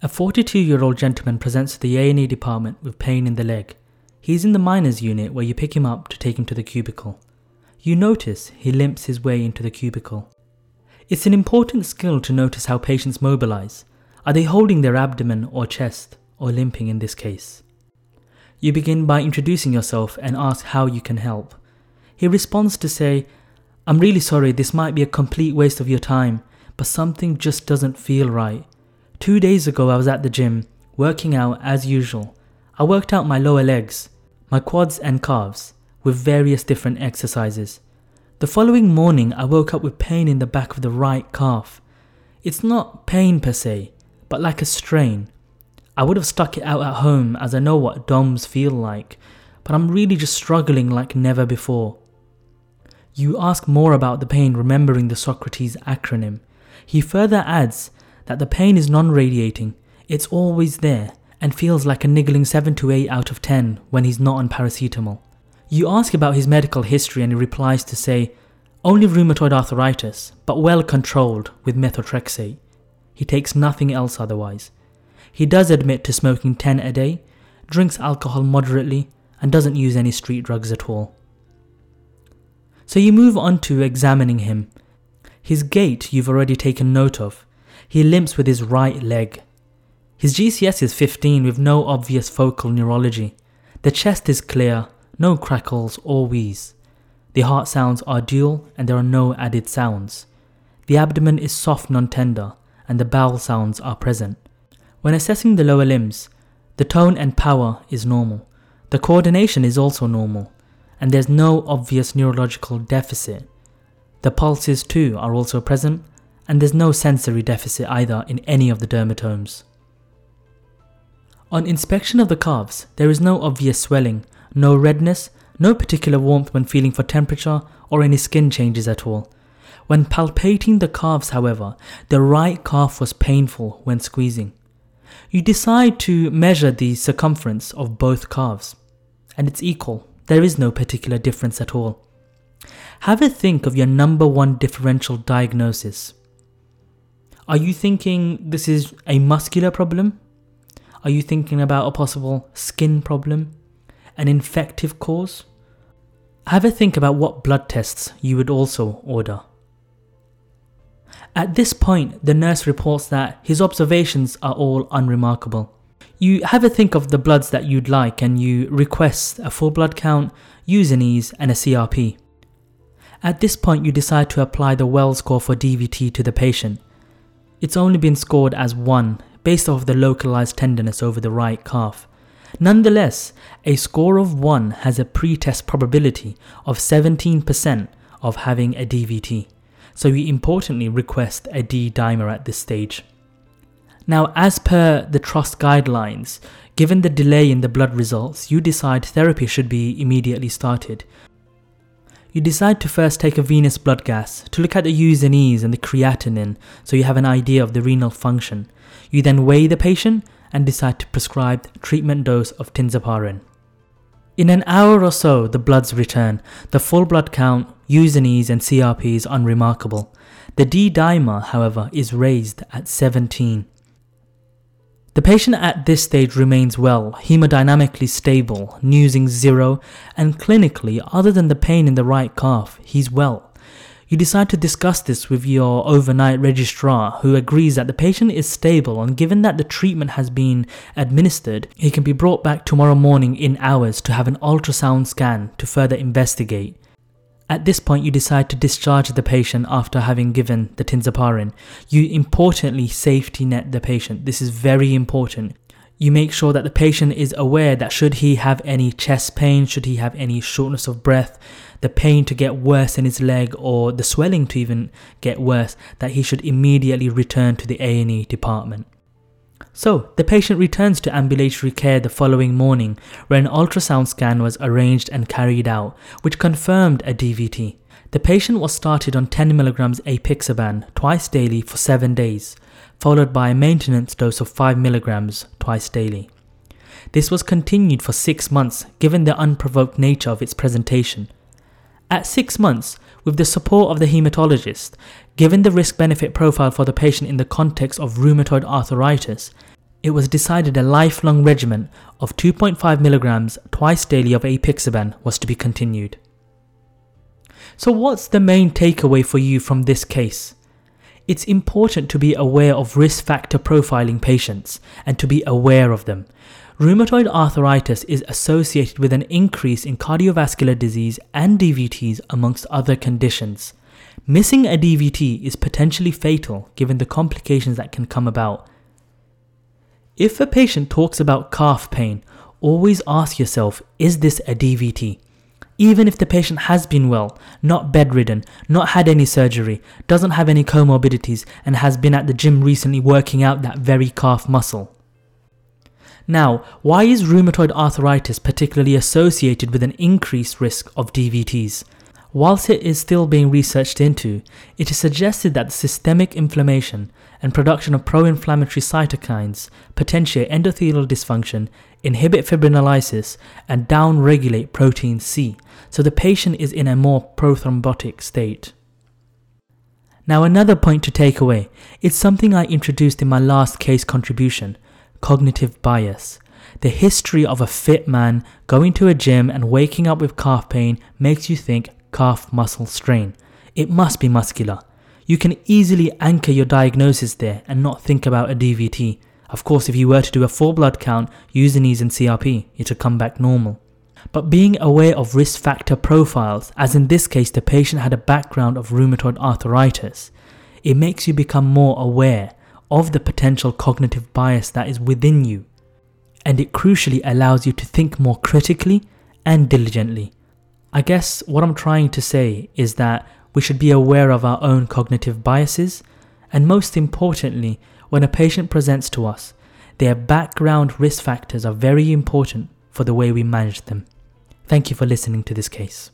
A 42-year-old gentleman presents to the A&E department with pain in the leg. He's in the minors unit where you pick him up to take him to the cubicle. You notice he limps his way into the cubicle. It's an important skill to notice how patients mobilize. Are they holding their abdomen or chest, or limping in this case? You begin by introducing yourself and ask how you can help. He responds to say, I'm really sorry, this might be a complete waste of your time, but something just doesn't feel right. Two days ago, I was at the gym, working out as usual. I worked out my lower legs, my quads and calves, with various different exercises. The following morning, I woke up with pain in the back of the right calf. It's not pain per se, but like a strain. I would have stuck it out at home as I know what DOMs feel like, but I'm really just struggling like never before. You ask more about the pain remembering the Socrates acronym. He further adds that the pain is non radiating, it's always there, and feels like a niggling 7 to 8 out of 10 when he's not on paracetamol. You ask about his medical history and he replies to say, only rheumatoid arthritis, but well controlled with methotrexate. He takes nothing else otherwise. He does admit to smoking 10 a day, drinks alcohol moderately, and doesn't use any street drugs at all. So you move on to examining him. His gait you've already taken note of. He limps with his right leg. His GCS is 15 with no obvious focal neurology. The chest is clear, no crackles or wheeze. The heart sounds are dual and there are no added sounds. The abdomen is soft non tender and the bowel sounds are present. When assessing the lower limbs, the tone and power is normal. The coordination is also normal and there's no obvious neurological deficit. The pulses too are also present, and there's no sensory deficit either in any of the dermatomes. On inspection of the calves, there is no obvious swelling, no redness, no particular warmth when feeling for temperature, or any skin changes at all. When palpating the calves, however, the right calf was painful when squeezing. You decide to measure the circumference of both calves, and it's equal there is no particular difference at all. Have a think of your number one differential diagnosis. Are you thinking this is a muscular problem? Are you thinking about a possible skin problem? An infective cause? Have a think about what blood tests you would also order. At this point, the nurse reports that his observations are all unremarkable. You have a think of the bloods that you'd like and you request a full blood count, U&Es, and a CRP. At this point, you decide to apply the Wells score for DVT to the patient. It's only been scored as 1 based off the localized tenderness over the right calf. Nonetheless, a score of 1 has a pre-test probability of 17% of having a DVT, so you importantly request a D dimer at this stage. Now, as per the trust guidelines, given the delay in the blood results, you decide therapy should be immediately started. You decide to first take a venous blood gas to look at the U&Es and the creatinine so you have an idea of the renal function. You then weigh the patient and decide to prescribe the treatment dose of tinzaparin. In an hour or so, the bloods return. The full blood count, U&Es and CRP is unremarkable. The D dimer, however, is raised at 17. The patient at this stage remains well, hemodynamically stable, Neusing zero, and clinically, other than the pain in the right calf, he's well. You decide to discuss this with your overnight registrar, who agrees that the patient is stable and given that the treatment has been administered, he can be brought back tomorrow morning in hours to have an ultrasound scan to further investigate. At this point, you decide to discharge the patient after having given the tinzaparin. You importantly safety net the patient. This is very important. You make sure that the patient is aware that should he have any chest pain, should he have any shortness of breath, the pain to get worse in his leg or the swelling to even get worse, that he should immediately return to the A&E department. So, the patient returns to ambulatory care the following morning, where an ultrasound scan was arranged and carried out, which confirmed a DVT. The patient was started on 10mg apixaban twice daily for 7 days, followed by a maintenance dose of 5mg twice daily. This was continued for 6 months given the unprovoked nature of its presentation. At 6 months, with the support of the hematologist, given the risk benefit profile for the patient in the context of rheumatoid arthritis, it was decided a lifelong regimen of 2.5 milligrams twice daily of apixaban was to be continued. So, what's the main takeaway for you from this case? It's important to be aware of risk factor profiling patients and to be aware of them. Rheumatoid arthritis is associated with an increase in cardiovascular disease and DVTs amongst other conditions. Missing a DVT is potentially fatal given the complications that can come about. If a patient talks about calf pain, always ask yourself is this a DVT? Even if the patient has been well, not bedridden, not had any surgery, doesn't have any comorbidities, and has been at the gym recently working out that very calf muscle. Now, why is rheumatoid arthritis particularly associated with an increased risk of DVTs? Whilst it is still being researched into, it is suggested that the systemic inflammation and production of pro inflammatory cytokines potentiate endothelial dysfunction, inhibit fibrinolysis, and downregulate protein C, so the patient is in a more prothrombotic state. Now, another point to take away it's something I introduced in my last case contribution cognitive bias. The history of a fit man going to a gym and waking up with calf pain makes you think calf muscle strain. It must be muscular. You can easily anchor your diagnosis there and not think about a DVT. Of course, if you were to do a full blood count, U&Es and CRP, it'll come back normal. But being aware of risk factor profiles, as in this case the patient had a background of rheumatoid arthritis, it makes you become more aware of the potential cognitive bias that is within you. And it crucially allows you to think more critically and diligently. I guess what I'm trying to say is that we should be aware of our own cognitive biases, and most importantly, when a patient presents to us, their background risk factors are very important for the way we manage them. Thank you for listening to this case.